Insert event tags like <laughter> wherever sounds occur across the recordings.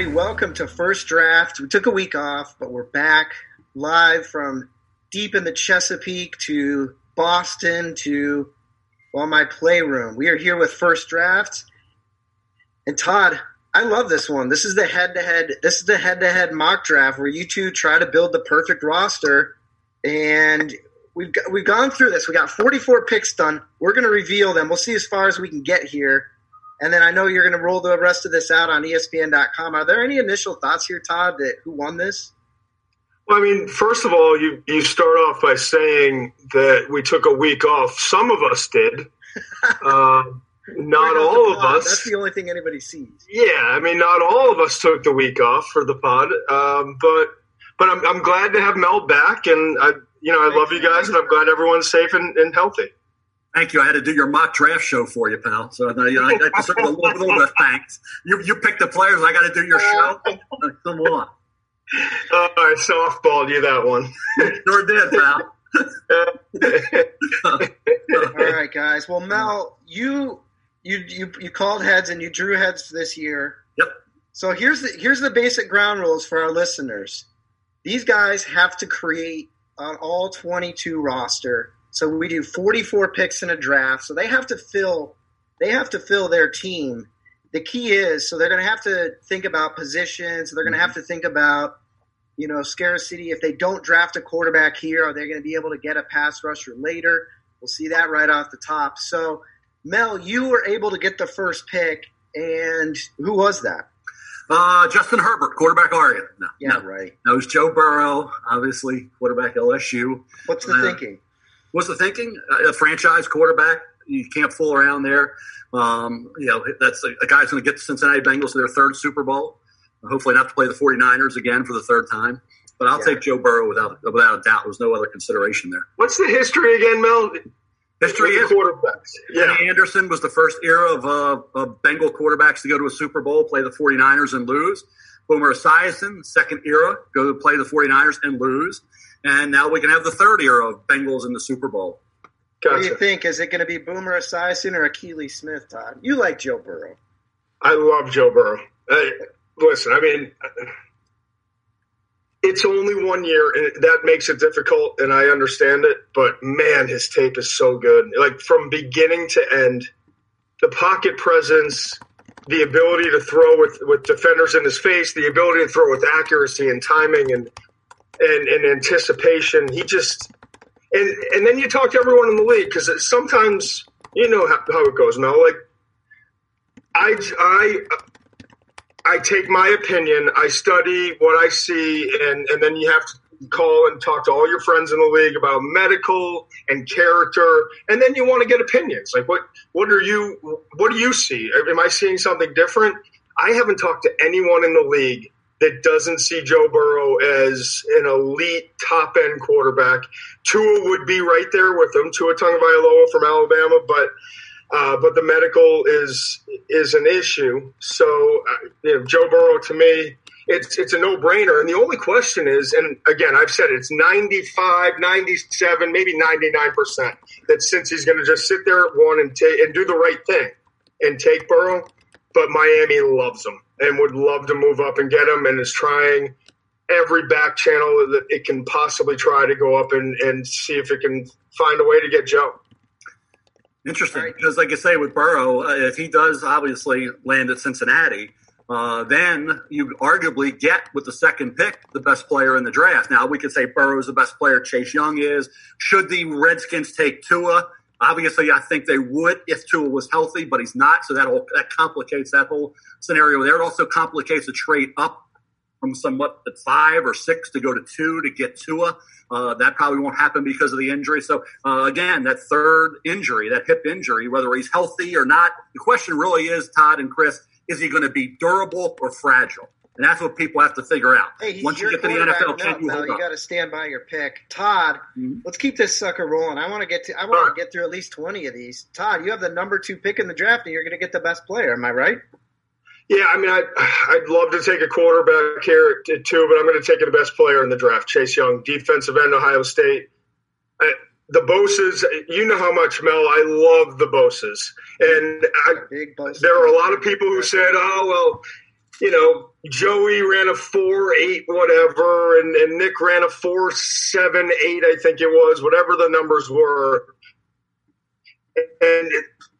everybody. Welcome to First Draft. We took a week off, but we're back live from deep in the Chesapeake to Boston to well, my playroom. We are here with First Draft. And Todd, I love this one. This is the head to head this is the head to head mock draft where you two try to build the perfect roster. And we've got, we've gone through this. We got 44 picks done. We're going to reveal them. We'll see as far as we can get here. And then I know you're going to roll the rest of this out on ESPN.com. Are there any initial thoughts here, Todd, that who won this? Well, I mean, first of all, you you start off by saying that we took a week off. Some of us did. <laughs> Uh, not all of us. That's the only thing anybody sees. Yeah, I mean, not all of us took the week off for the pod, um, but but I'm, I'm glad to have Mel back, and I you know I love you guys, and I'm glad everyone's safe and, and healthy. Thank you. I had to do your mock draft show for you, pal. So I, I, I deserve a little, little bit of <laughs> thanks. You you picked the players. I got to do your show. <laughs> Come on. Uh, I softballed you that one. sure did, pal. <laughs> All right, guys. Well, Mel, you you you you called heads and you drew heads this year. Yep. So here's the here's the basic ground rules for our listeners. These guys have to create an all 22 roster. So we do 44 picks in a draft. So they have to fill they have to fill their team. The key is so they're going to have to think about positions. They're going to have to think about you know scarcity. If they don't draft a quarterback here, are they going to be able to get a pass rusher later? We'll see that right off the top. So Mel, you were able to get the first pick, and who was that? Uh, Justin Herbert, quarterback Oregon. No, Yeah, no. right. No, it was Joe Burrow, obviously quarterback LSU. What's the Uh, thinking? What's the thinking? A franchise quarterback. You can't fool around there. Um, you know, that's a, a guy's going to get the Cincinnati Bengals to their third Super Bowl. Hopefully, not to play the 49ers again for the third time. But I'll Yeah. take Joe Burrow without without a doubt. There's no other consideration there. What's the history again, Mel? History is quarterbacks. Yeah. Anderson was the first era of, uh, of Bengal quarterbacks to go to a Super Bowl, play the 49ers and lose. Boomer Esiason, second era, go to play the 49ers and lose. And now we can have the third era of Bengals in the Super Bowl. What do you think? Is it going to be Boomer Esiason or Akili Smith, Todd? You like Joe Burrow. I love Joe Burrow. Hey, listen, I mean, it's only one year, and that makes it difficult, and I understand it. But man, his tape is so good. Like from beginning to end, the pocket presence, the ability to throw with with defenders in his face, the ability to throw with accuracy and timing and and, and anticipation. He just and and then you talk to everyone in the league because sometimes you know how, how it goes. Mel, like I I I take my opinion, I study what I see, and, and then you have to call and talk to all your friends in the league about medical and character, and then you want to get opinions. Like what what are you what do you see? Am I seeing something different? I haven't talked to anyone in the league that doesn't see Joe Burrow as an elite top end quarterback. Tua would be right there with him, Tua Tagovailoa from Alabama, but uh, but the medical is is an issue. So, uh, you know, Joe Burrow to me, it's it's a no brainer. And the only question is, and again, I've said it, it's 95, 97, maybe ninety nine percent that since he's going to just sit there at one and take and do the right thing and take Burrow, but Miami loves him and would love to move up and get him and is trying every back channel that it can possibly try to go up and, and see if it can find a way to get Joe. Interesting, Right. because like I say with Burrow, uh, if he does obviously land at Cincinnati, uh, then you arguably get with the second pick the best player in the draft. Now we could say Burrow's the best player, Chase Young is. Should the Redskins take Tua? Obviously, I think they would if Tua was healthy, but he's not, so that all that complicates that whole scenario there. It also complicates the trade up from somewhat at five or six to go to two to get Tua. Uh, that probably won't happen because of the injury. So uh, again, that third injury, that hip injury, whether he's healthy or not, the question really is, Todd and Chris, is he going to be durable or fragile? And that's what people have to figure out. Hey, Once you get to the. NFL, No, can you Mel, hold you up? got to stand by your pick, Todd. Mhm. Let's keep this sucker rolling. I want to get to. I want to get through at least twenty of these. Todd, you have the number two pick in the draft, and you're going to get the best player. Am I right? Yeah, I mean, I, I'd love to take a quarterback here at two, but I'm going to take the best player in the draft, Chase Young, defensive end, Ohio State. I, the Bosas, you know how much, Mel, I love the Bosas. And I, Big there are a lot of people who said, oh, well, you know, Joey ran a four eight whatever, and, and Nick ran a four seven eight, I think it was, whatever the numbers were. And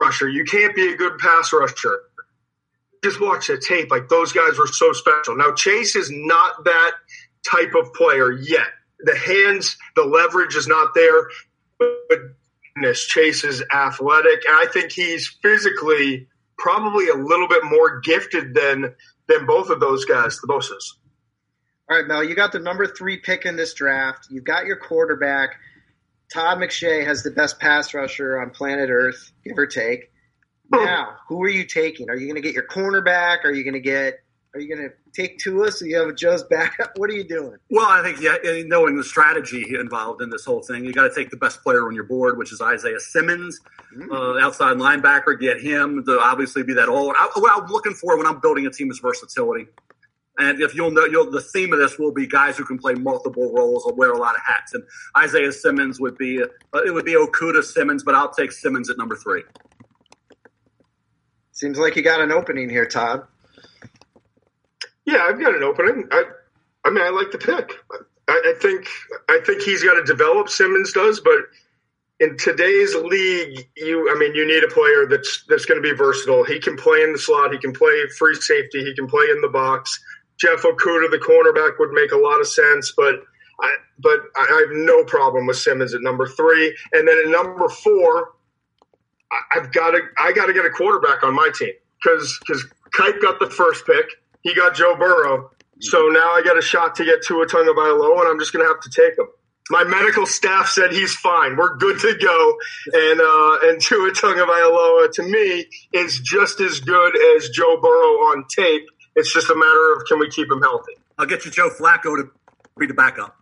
rusher, you can't be a good pass rusher. Just watch the tape; like those guys were so special. Now Chase is not that type of player yet. The hands, the leverage is not there, but goodness, Chase is athletic, and I think he's physically probably a little bit more gifted than than both of those guys, the Bosa's. All right, Mel, you got the number three pick in this draft. You've got your quarterback. Todd McShay has the best pass rusher on planet Earth, give or take. Now, who are you taking? Are you going to get your cornerback? Are you going to get are you going to take Tua so you have a Joe's backup? <laughs> What are you doing? Well, I think yeah, knowing the strategy involved in this whole thing, you got to take the best player on your board, which is Isaiah Simmons, mm-hmm. uh, outside linebacker. Get him to obviously be that all. I, what I'm looking for when I'm building a team is versatility. And if you'll know, you'll, the theme of this will be guys who can play multiple roles or wear a lot of hats. And Isaiah Simmons would be, uh, it would be Okudah Simmons, but I'll take Simmons at number three. Seems like you got an opening here, Todd. Yeah, I've got an opening. I, I mean, I like the pick. I, I think I think he's got to develop. Simmons does, but in today's league, you I mean, you need a player that's that's going to be versatile. He can play in the slot. He can play free safety. He can play in the box. Jeff Okudah, the cornerback, would make a lot of sense, but I, but I have no problem with Simmons at number three, and then at number four, I've got to I got to get a quarterback on my team because because Kipe got the first pick he got Joe Burrow. So now I got a shot to get Tua Tagovailoa, and I'm just going to have to take him. My medical staff said he's fine. We're good to go. And uh, and Tua Tagovailoa to me is just as good as Joe Burrow on tape. It's just a matter of can we keep him healthy. I'll get you Joe Flacco to be the backup.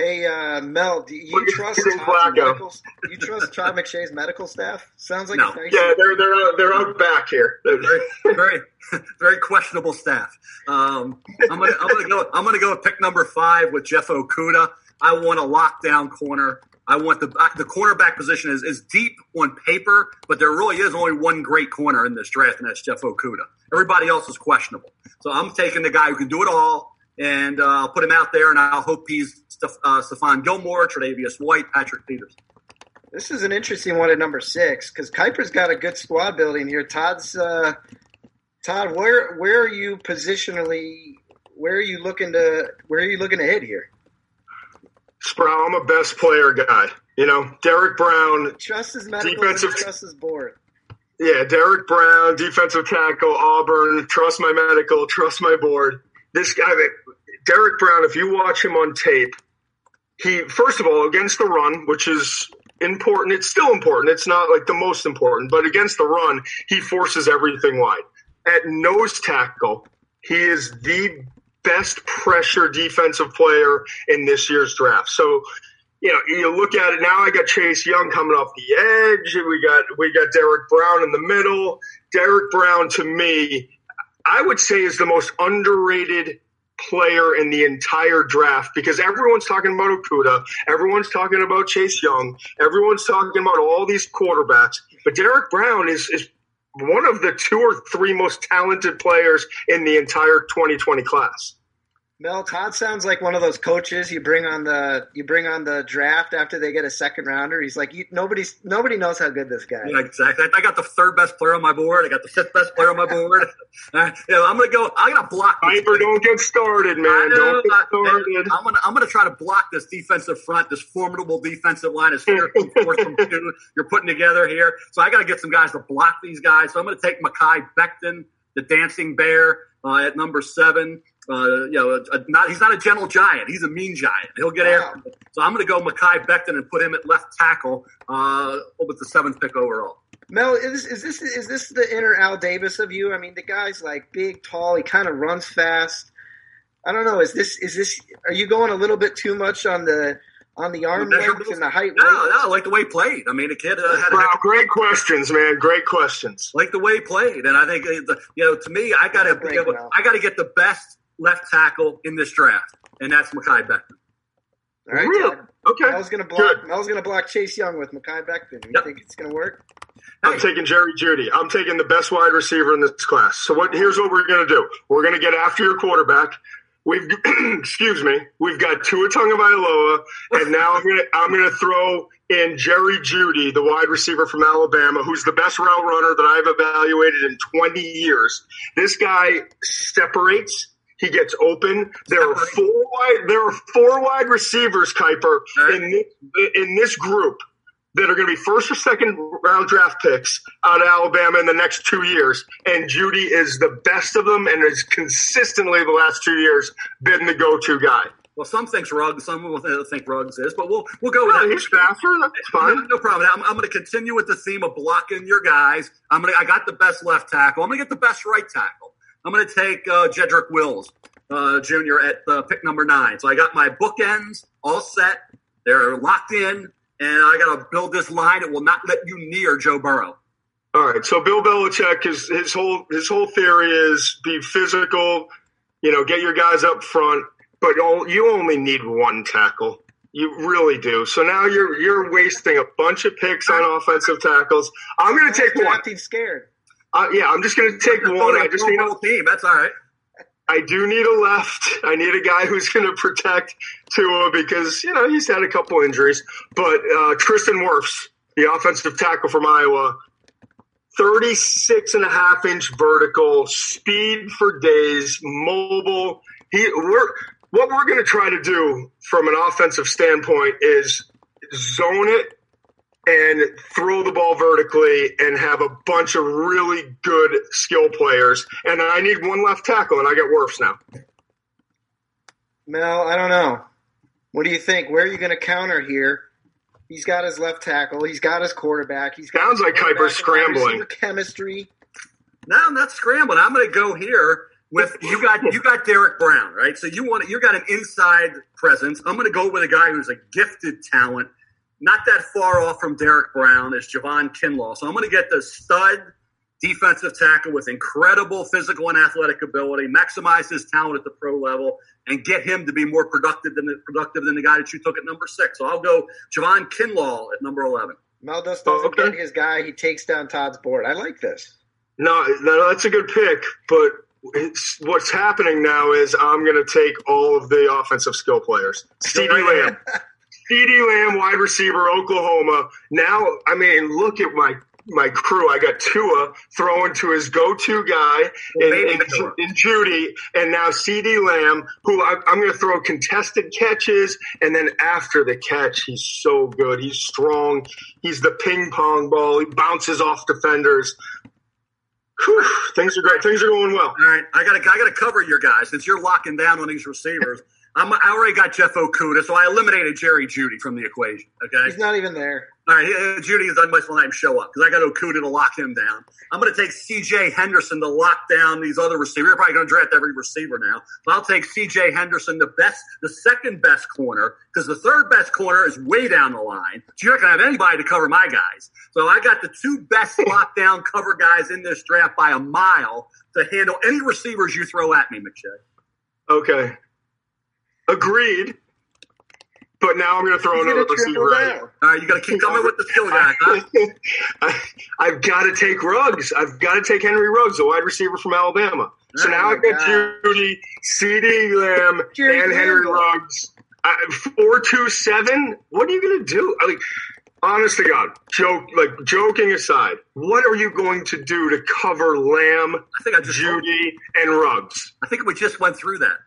Hey, uh, Mel, do you trust medical, you trust Todd McShay's medical staff? Sounds like no. yeah, they're they're out, they're out back here. very, very, <laughs> very questionable staff. Um, I'm gonna I'm gonna go I'm gonna go with pick number five with Jeff Okudah. I want a lockdown corner. I want the the cornerback position is, is deep on paper, but there really is only one great corner in this draft, and that's Jeff Okudah. Everybody else is questionable. So I'm taking the guy who can do it all and uh, I'll put him out there, and I'll hope he's Steph- uh, Stephon Gilmore, Tre'Davious White, Patrick Peters. This is an interesting one at number six because Kiper's got a good squad building here. Todd's uh, Todd, where where are you positionally? Where are you looking to? Where are you looking to hit here? Sprow, I'm a best player guy. You know, Derrick Brown, trust his medical, defensive, trust his board. Yeah, Derrick Brown, defensive tackle, Auburn. Trust my medical, trust my board this guy, Derrick Brown, if you watch him on tape, he, first of all, against the run, which is important, it's still important. It's not like the most important, but against the run, he forces everything wide. At nose tackle, he is the best pressure defensive player in this year's draft. So, you know, you look at it now. I got Chase Young coming off the edge. We got we got Derrick Brown in the middle. Derrick Brown to me I would say is the most underrated player in the entire draft because everyone's talking about Okudah, everyone's talking about Chase Young, everyone's talking about all these quarterbacks, but Derrick Brown is is one of the two or three most talented players in the entire 2020 class. Mel Todd sounds like one of those coaches you bring on the you bring on the draft after they get a second rounder. He's like, nobody's nobody knows how good this guy. Yeah, exactly. I got the third best player on my board. I got the fifth best player on my board. <laughs> uh, you know, I'm gonna go. I'm gonna block. Kiper, don't get started, man. Know, don't get started. I, am gonna I'm gonna try to block this defensive front, this formidable defensive line, is here <laughs> you're putting together here. So I got to get some guys to block these guys. So I'm gonna take Mekhi Becton, the dancing bear, uh, at number seven. Uh, you know, a, a, not he's not a gentle giant. He's a mean giant. He'll get wow. after. So I'm going to go Mekhi Becton and put him at left tackle uh, with the seventh pick overall. Mel, is, is this is this the inner Al Davis of you? I mean, the guy's like big, tall. He kind of runs fast. I don't know. Is this is this? Are you going a little bit too much on the on the arm length and the height? No, no, I like the way he played. I mean, the kid uh, had. Wow, great questions, man. Great questions. Like the way he played, and I think uh, you know, to me, I got to I got to get the best left tackle in this draft, and that's Mekhi Becton. All right, really? Okay. Mel's gonna block. Good. Mel's gonna block Chase Young with Mekhi Becton. You yep. think it's gonna work? I'm taking Jerry Jeudy. I'm taking the best wide receiver in this class. So what? Here's what we're going to do. We're going to get after your quarterback. We've <clears throat> excuse me. We've got Tua Tagovailoa, and now I'm gonna I'm gonna throw in Jerry Jeudy, the wide receiver from Alabama, who's the best route runner that I've evaluated in 20 years. This guy separates. He gets open. There are four wide. There are four wide receivers, Kiper, in this, in this group that are going to be first or second round draft picks out of Alabama in the next two years. And Jeudy is the best of them and has consistently the last two years been the go to guy. Well, some think Ruggs, some will think Ruggs is, but we'll we'll go with that. he's faster. That's fine. No, no problem. I'm, I'm going to continue with the theme of blocking your guys. I'm going. I got the best left tackle. I'm going to get the best right tackle. I'm going to take uh, Jedrick Wills uh, Jr. at uh, pick number nine. So I got my bookends all set. They're locked in, and I got to build this line. It will not let you near Joe Burrow. All right. So Bill Belichick, his his whole his whole theory is be physical. You know, get your guys up front, but all, you only need one tackle. You really do. So now you're you're wasting a bunch of picks on offensive tackles. I'm going to take one. Drafting scared. Uh, yeah, I'm just going to take one. I just need a, team. That's all right. I do need a left. I need a guy who's going to protect Tua because you know he's had a couple injuries. But uh, Tristan Wirfs, the offensive tackle from Iowa, 36 and a half inch vertical, speed for days, mobile. He we're what we're going to try to do from an offensive standpoint is zone it and throw the ball vertically and have a bunch of really good skill players. And I need one left tackle, and I get Wirfs now. Mel, I don't know. What do you think? Where are you going to counter here? He's got his left tackle. He's got his quarterback. He's got Sounds his like quarterback Kiper's and wide scrambling. receiver Chemistry. No, I'm not scrambling. I'm going to go here with you got you got Derrick Brown, right? So you want you got an inside presence. I'm going to go with a guy who's a gifted talent, not that far off from Derrick Brown is Javon Kinlaw. So I'm going to get the stud defensive tackle with incredible physical and athletic ability, maximize his talent at the pro level, and get him to be more productive than productive than the guy that you took at number six. So I'll go Javon Kinlaw at number eleven. Mel doesn't Okay. get his guy. He takes down Todd's board. I like this. No, no, that's a good pick, but it's, what's happening now is I'm going to take all of the offensive skill players. CeeDee Lamb. <laughs> CeeDee Lamb, wide receiver, Oklahoma. Now, I mean, look at my my crew. I got Tua throwing to his go-to guy in, in, in Jeudy, and now CeeDee Lamb, who I, I'm going to throw contested catches, and then after the catch, he's so good. He's strong. He's the ping pong ball. He bounces off defenders. Whew, things are great. Things are going well. All right, I got to I got to cover your guys since you're locking down on these receivers. I'm, I already got Jeff Okudah, so I eliminated Jerry Jeudy from the equation. Okay, He's not even there. all right, uh, Jeudy is unless will let him show up because I got Okudah to lock him down. I'm going to take C.J. Henderson to lock down these other receivers. You're probably going to draft every receiver now. So I'll take C.J. Henderson, the best, the second best corner, because the third best corner is way down the line. So you're not going to have anybody to cover my guys. So I got the two best <laughs> lockdown cover guys in this draft by a mile to handle any receivers you throw at me, McShay. Okay. Agreed. But now I'm going to throw He's another gonna receiver at you. All right, you got to keep coming with the skill guys, huh? <laughs> I, I've got to take Ruggs. I've got to take Henry Ruggs, the wide receiver from Alabama. So Oh now I've got God. Jeudy, CeeDee Lamb, <laughs> Jerry and Henry Campbell. Ruggs. Uh, four two seven. What are you going to do? I mean, honest to God, joke like joking aside, what are you going to do to cover Lamb, I think I just Jeudy, and Ruggs? I think we just went through that.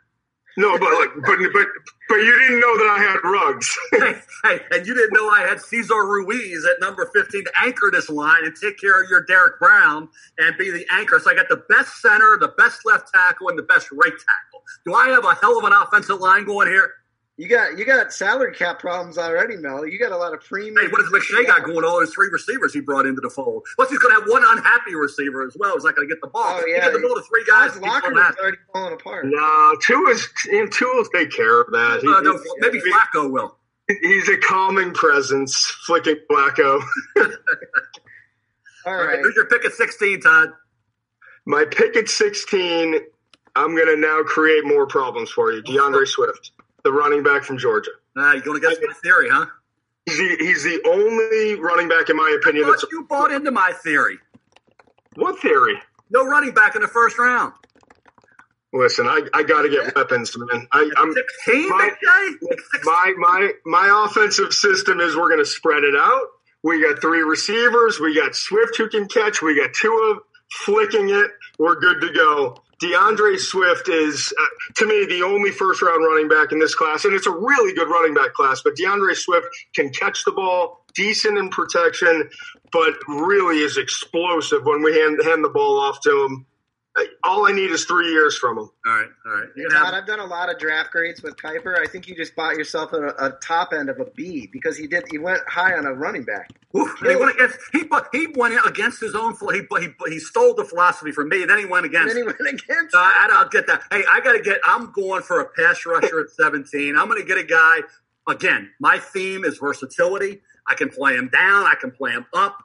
No, but like, but but but you didn't know that I had Ruggs, <laughs> hey, and you didn't know I had Cesar Ruiz at number 15 to anchor this line and take care of your Derrick Brown and be the anchor. So I got the best center, the best left tackle, and the best right tackle. Do I have a hell of an offensive line going here? You got you got salary cap problems already, Mel. You got a lot of premium. Hey, what does McShay got going? All those three receivers he brought into the fold. Plus, he's going to have one unhappy receiver as well. He's not going to get the ball. Oh, yeah, He yeah. got the ball to three guys. His locker unhappy. room's already falling apart. no, two is two will take care of that. He- Uh, no, he- maybe Flacco will. He's a calming presence, flicking Flacco. <laughs> All All right, right. who's your pick at 16, Todd? My pick at 16, I'm going to now create more problems for you. D'Andre Swift, the running back from Georgia. Uh, you going against my theory, huh? He's the, he's the only running back, in my opinion. That's you bought into my theory. What theory? No running back in the first round. Listen, I, I got to get weapons, man. I, I'm 16, my, my my my offensive system is we're going to spread it out. We got three receivers. We got Swift who can catch. We got two of flicking it. We're good to go. D'Andre Swift is, uh, to me, the only first round running back in this class, and it's a really good running back class. But D'Andre Swift can catch the ball, decent in protection, but really is explosive when we hand, hand the ball off to him all I need is three years from him. All right, all right. Todd, have... I've done a lot of draft grades with Kiper. I think you just bought yourself a, a, top end of a B because he did. He went high on a running back. Ooh, he, went against, he, he went against his own. He, he, he stole the philosophy from me, and then he went against. And then he went against. Uh, I don't get that. Hey, I got to get. I'm going for a pass rusher at 17. I'm going to get a guy. Again, my theme is versatility. I can play him down. I can play him up.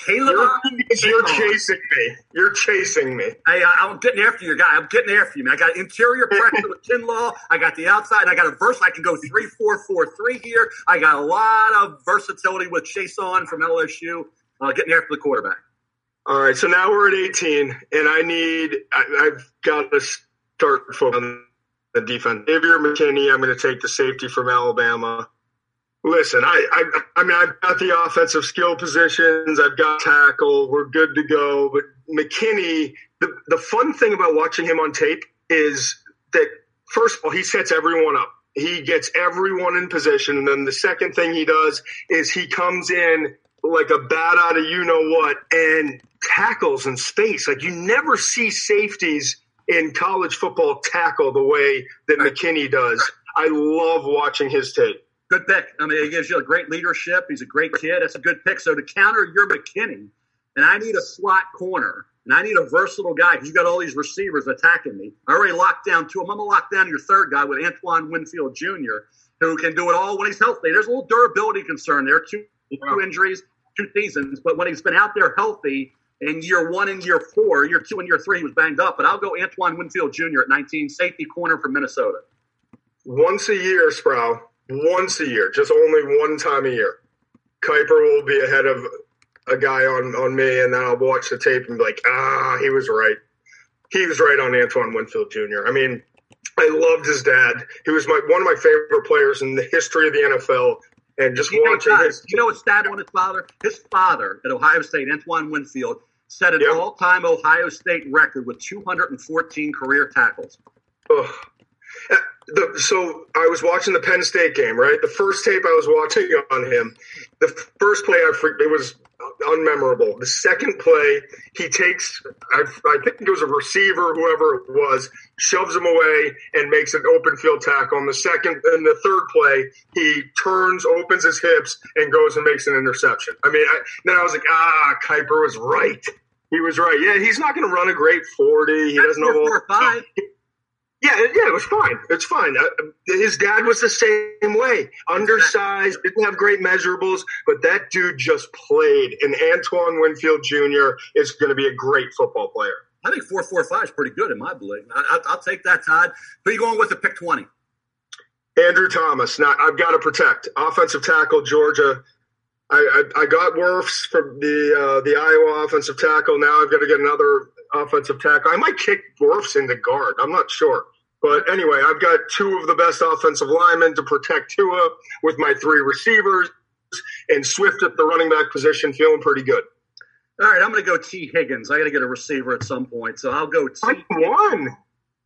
Caleb, you're, you're chasing me. You're chasing me. Hey, I, am getting after you, guy. I'm getting after you, man. I got interior pressure with Kinlaw. I got the outside, and I got a verse. I can go three, four, four, three here. I got a lot of versatility with Chaisson from LSU. Uh, getting after the quarterback. All right, so now we're at 18, and I need. I, have got to start on the defense. Xavier McKinney. I'm going to take the safety from Alabama. Listen, I, I, I mean, I've got the offensive skill positions. I've got tackle. We're good to go. But McKinney, the, the fun thing about watching him on tape is that first of all, he sets everyone up. He gets everyone in position. And then the second thing he does is he comes in like a bat out of you know what and tackles in space. Like you never see safeties in college football tackle the way that McKinney does. I love watching his tape. Good pick. I mean, he gives you a great leadership. He's a great kid. That's a good pick. So to counter your McKinney, and I need a slot corner, and I need a versatile guy because you got all these receivers attacking me. I already locked down two. of them. I'm going to lock down your third guy with Antoine Winfield Jr., who can do it all when he's healthy. There's a little durability concern there. Two, two injuries, two seasons, but when he's been out there healthy in year one and year four, year two and year three, he was banged up. But I'll go Antoine Winfield Jr. at 19, safety corner from Minnesota. Once a year, Sprow once a year, just only one time a year. Kiper will be ahead of a guy on, on me, and then I'll watch the tape and be like, ah, he was right. He was right on Antoine Winfield Jr. I mean, I loved his dad. He was my one of my favorite players in the history of the NFL. And just you watching know, his, you know his dad on his father? His father at Ohio State, Antoine Winfield, set an yep. all-time Ohio State record with 214 career tackles. Ugh the, so I was watching the Penn State game, right? The first tape I was watching on him, the first play I it was unmemorable. The second play, he takes, I, I think it was a receiver, whoever it was, shoves him away and makes an open field tackle. On the second and the third play, he turns, opens his hips, and goes and makes an interception. I mean, I, then I was like, ah, Kiper was right. He was right. Yeah, he's not going to run a great forty. He doesn't know. Four, five. <laughs> Yeah, yeah, it was fine. It's fine. Uh, his dad was the same way, undersized, didn't have great measurables, but that dude just played. And Antoine Winfield Jr. is going to be a great football player. I think four four five is pretty good in my belief. I, will take that, Todd. Who are you going with the pick twenty? Andrew Thomas. Now I've got to protect offensive tackle Georgia. I, I, I got Wirfs from the uh, the Iowa offensive tackle. Now I've got to get another offensive tackle. I might kick Wirfs into guard. I'm not sure. But anyway, I've got two of the best offensive linemen to protect Tua with my three receivers and Swift at the running back position, feeling pretty good. All right, I'm going to go Tee Higgins. I got to get a receiver at some point, so I'll go T. One.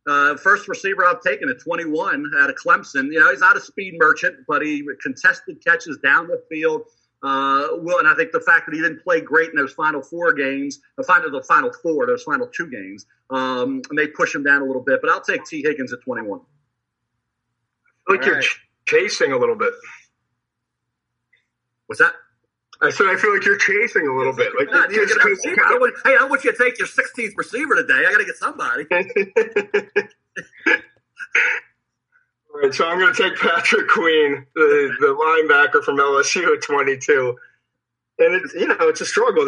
Uh, first receiver I've taken at 21 out of Clemson. You know, he's not a speed merchant, but he contested catches down the field uh, well, and I think the fact that he didn't play great in those final four games, the final the final four, those final two games, um, may push him down a little bit. But I'll take Tee Higgins at 21. like All you're right. chasing a little bit. What's that? I said I feel like you're chasing a little bit. Like God, I want, hey, I want you to take your 16th receiver today. I got to get somebody. <laughs> All right, so I'm going to take Patrick Queen, the, the linebacker from LSU at 22. And it's, you know, it's a struggle.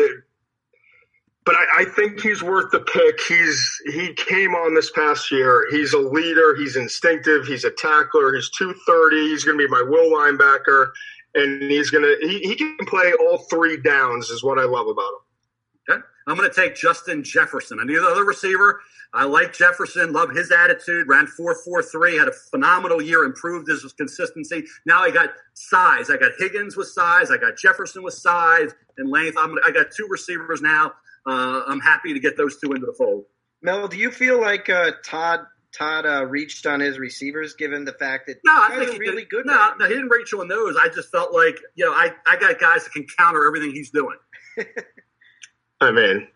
But I, I, think he's worth the pick. He's he came on this past year. He's a leader. He's instinctive. He's a tackler. He's 230. He's going to be my will linebacker. and he's gonna he, he can play all three downs. Is what I love about him. I'm going to take Justin Jefferson. I need another receiver. I like Jefferson, love his attitude, ran 4.43, had a phenomenal year, improved his consistency. Now I got size. I got Higgins with size. I got Jefferson with size and length. I'm, I got two receivers now. Uh, I'm happy to get those two into the fold. Mel, do you feel like uh, Todd Todd uh, reached on his receivers, given the fact that no, I think really did. good. No, no, he didn't reach on those. I just felt like you know, I I got guys that can counter everything he's doing. <laughs> I mean,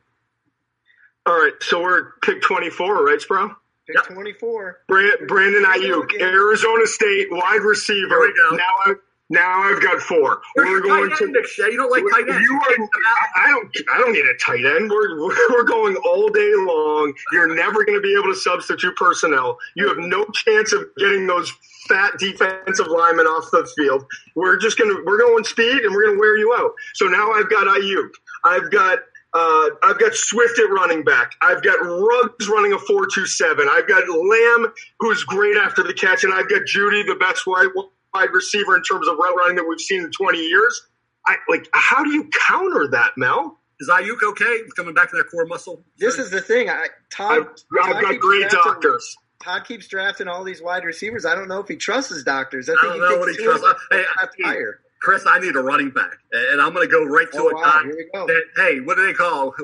all right, so we're pick 24, right, Sprout? Pick Yep. 24. Brand, Brandon Aiyuk, Arizona State wide receiver. Here we go. Now, I, now I've got four. Where's We're going to. end, McShay? You don't like tight ends. You are, I, I don't. I don't need a tight end. We're we're going all day long. You're never going to be able to substitute personnel. You have no chance of getting those fat defensive linemen off the field. We're just gonna we're going speed and we're gonna wear you out. So now I've got Aiyuk. I've got uh, I've got Swift at running back. I've got Ruggs running a four-two-seven. I've got Lamb, who's great after the catch, and I've got Jeudy, the best wide wide receiver in terms of route running that we've seen in 20 years. I like. How do you counter that, Mel? Is Aiyuk okay? Coming back to that core muscle. This is the thing. I Todd. I've, I've Todd got keeps great drafting- doctors. Todd keeps drafting all these wide receivers. I don't know if he trusts his doctors. I think I don't he know thinks what he trusts. them Hey, have I- higher. Chris. I need a running back, and I'm going to go right to Oh, a wow. guy Here we go. that, hey, what do they call? <laughs>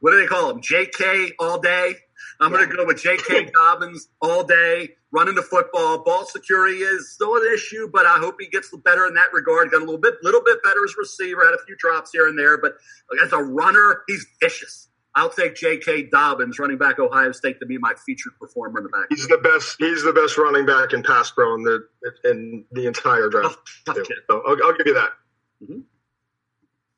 What do they call him? J.K. all day. I'm going to go with J.K. <laughs> Dobbins all day, running the football. Ball security is still an issue, but I hope he gets better in that regard. Got a little bit, little bit better as receiver. Had a few drops here and there, but as a runner, he's vicious. I'll take J.K. Dobbins, running back Ohio State, to be my featured performer in the back. He's the best. He's the best running back in pass pro in the in the entire draft. Oh, Too. So I'll, I'll give you that. Mm-hmm.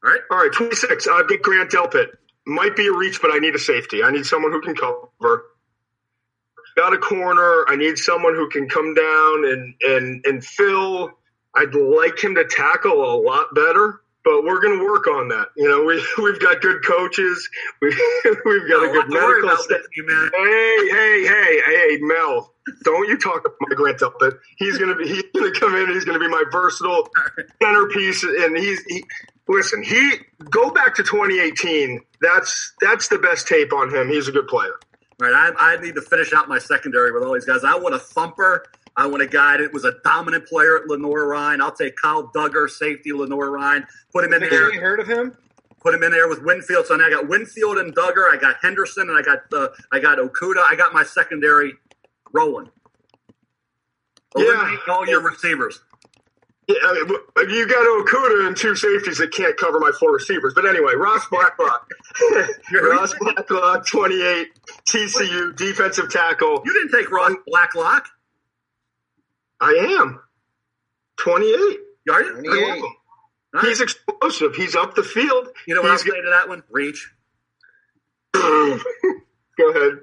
All right. All right, 26. I've got Grant Delpit. Might be a reach, but I need a safety. I need someone who can cover. Got a corner. I need someone who can come down and and and fill. I'd like him to tackle a lot better, but we're going to work on that. You know, we <laughs> we've got good coaches. <laughs> We we've got a Got good to medical staff. man. Hey, hey, hey, hey, Mel! Don't you talk about my Grant Delpit? He's gonna be. <laughs> He's gonna come in. He's gonna be my versatile centerpiece, and he's. He, listen, he go back to 2018. That's that's the best tape on him. He's a good player. All right, I, I need to finish out my secondary with all these guys. I want a thumper. I want a guy that was a dominant player at Lenoir-Rhyne. I'll take Kyle Dugger, safety Lenoir-Rhyne. Put him in Have there. you heard of him? Put him in there with Winfield. So now I got Winfield and Dugger. I got Henderson, and I got uh, I got Okudah. I got my secondary rolling. Yeah. All your receivers. Yeah, I mean, you got Okudah and two safeties that can't cover my four receivers. But anyway, Ross Blacklock, <laughs> Ross Blacklock, 28, TCU defensive tackle. You didn't take Ross Blacklock, I am 28. are you? I love 28. him. Right. He's explosive. He's up the field. You know what I'll He's say to that one? Reach. <laughs> Go ahead.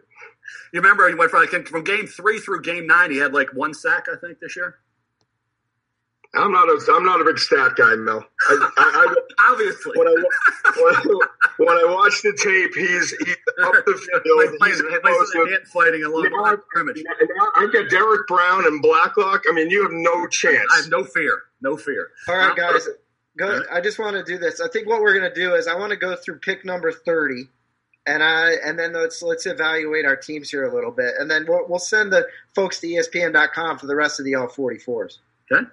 You remember he went from, from game three through game nine. He had like one sack, I think, this year. I'm not a I'm not a big stat guy, Mel. I, I, I, <laughs> Obviously. when I when I, when I watch the tape, he's he's up the <laughs> field. playing, He's playing explosive. hand fighting along the Now, line of scrimmage. now I've got Derrick Brown and Blacklock. I mean, you have no chance. I have no fear. No fear. All right, guys. Go. I just want to do this. I think what we're going to do is I want to go through pick number thirty, and I and then let's let's evaluate our teams here a little bit, and then we'll we'll send the folks to ESPN.com for the rest of the all forty fours. Okay.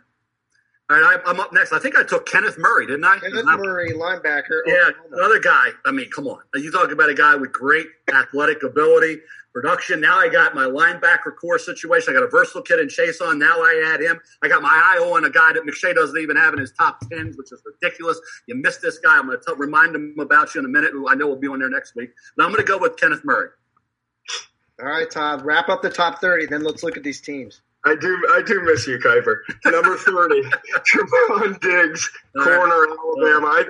All right, I, I'm up next. I think I took Kenneth Murray, didn't I? Kenneth Not- Murray, linebacker. Yeah, another guy. I mean, come on. You talk about a guy with great athletic ability, production. Now I got my linebacker core situation. I got a versatile kid in Chaisson. Now I add him. I got my eye on a guy that McShay doesn't even have in his top tens, which is ridiculous. You missed this guy. I'm going to remind him about you in a minute. Who I know will be on there next week. But I'm going to go with Kenneth Murray. All right, Todd. Wrap up the top thirty. Then let's look at these teams. I do I do miss you, Kiper. Number thirty, <laughs> Trevon Diggs, corner Alabama. I,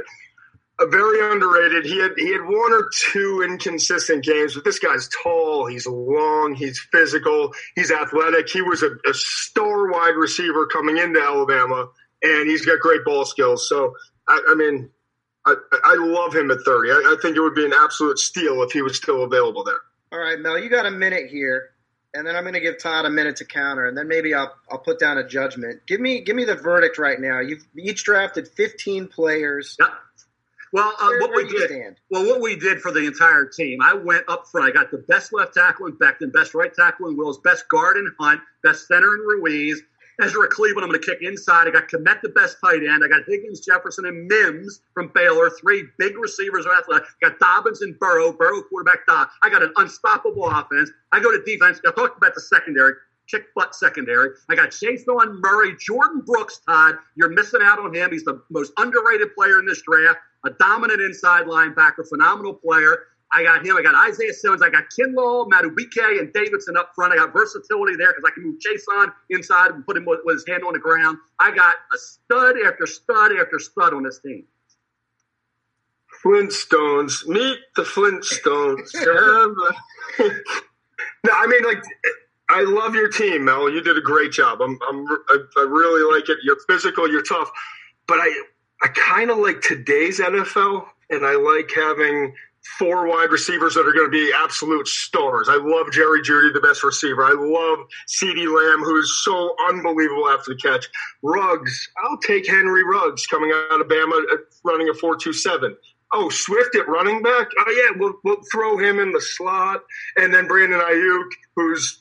a very underrated. He had he had one or two inconsistent games, but this guy's tall. He's long. He's physical. He's athletic. He was a, a star wide receiver coming into Alabama, and he's got great ball skills. So I, I mean, I, I love him at thirty. I, I think it would be an absolute steal if he was still available there. All right, Mel. You got a minute here, and then I'm going to give Todd a minute to counter, and then maybe I'll I'll put down a judgment. Give me give me the verdict right now. You've each drafted 15 players. Yep. Well, uh, what we did, stand? well, what we did for the entire team, I went up front. I got the best left tackle in Becton, best right tackle in Wills, best guard in Hunt, best center in Ruiz. Ezra Cleveland, I'm going to kick inside. I got Kmet, the best tight end. I got Higgins, Jefferson, and Mims from Baylor. Three big receivers are athletic. I got Dobbins and Burrow. Burrow quarterback. Dob. I got an unstoppable offense. I go to defense. I talked about the secondary. Kick butt secondary. I got Vaughn, Murray, Jordyn Brooks, Todd. You're missing out on him. He's the most underrated player in this draft. A dominant inside linebacker, phenomenal player. I got him. I got Isaiah Simmons. I got Kinlaw, Madubuike, and Davidson up front. I got versatility there because I can move Chaisson inside and put him with, with his hand on the ground. I got a stud after stud after stud on this team. Flintstones, meet the Flintstones. <laughs> no, I mean, like, I love your team, Mel. You did a great job. I'm, I'm, I, I really like it. You're physical, you're tough, but I, I kind of like today's NFL, and I like having four wide receivers that are going to be absolute stars. I love Jerry Jeudy, the best receiver. I love CeeDee Lamb, who's so unbelievable after the catch. Ruggs, I'll take Henry Ruggs coming out of Bama, uh, running a four-two-seven. Oh, Swift at running back? Oh, yeah, we'll, we'll throw him in the slot. And then Brandon Aiyuk, who's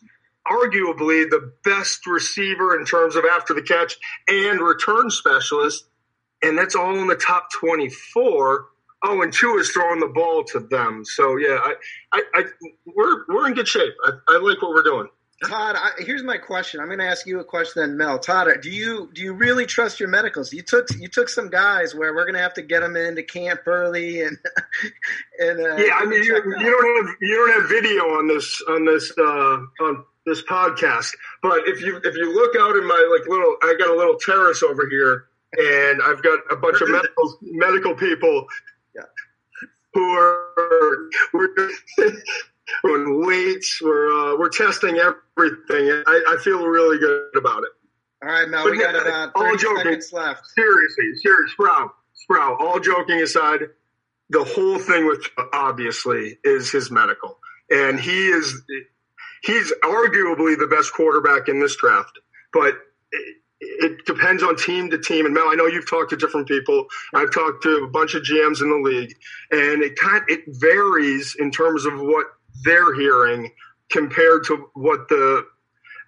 arguably the best receiver in terms of after the catch and return specialist. And that's all in the top 24. Oh, and Tua is throwing the ball to them. So, yeah, I, I, I we're, we're in good shape. I, I like what we're doing. Todd, I, here's my question. I'm going to ask you a question then, Mel. Todd, do you do you really trust your medicals? You took you took some guys where we're going to have to get them into camp early and <laughs> and uh, Yeah, I mean, you, you don't have you don't have video on this on this uh, on this podcast, but if you if you look out in my like little, I got a little terrace over here, and I've got a bunch of medical medical people. Who are we're <laughs> doing weights, we're uh, we're testing everything, I, I feel really good about it. All right, Mel, But we got about all 30 joking. seconds left. Seriously, serious, Sprout, Sprout. All joking aside, the whole thing with obviously is his medical, and he is he's arguably the best quarterback in this draft. But it, it depends on team to team. And Mel, I know you've talked to different people. I've talked to a bunch of GMs in the league, and it kind it varies in terms of what they're hearing compared to what the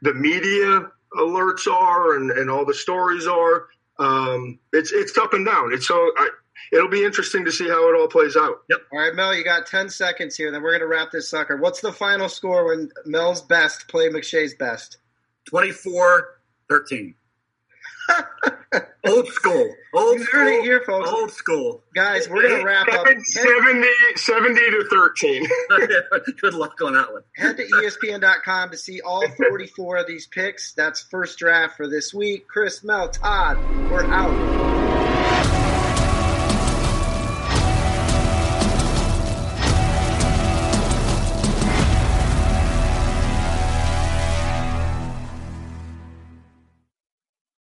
the media alerts are and, and all the stories are. Um, it's it's up and down. It's so I, it'll be interesting to see how it all plays out. Yep. All right, Mel, you got 10 seconds here. Then we're going to wrap this sucker. What's the final score when Mel's best play McShay's best? 24 13. Old school. Old You heard it school. here, folks. Old school. Guys, we're going to wrap up. 70, 70 to 13. <laughs> Good luck on that one. head to ESPN.com to see all 44 of these picks. That's first draft for this week. Chris, Mel, Todd, we're out.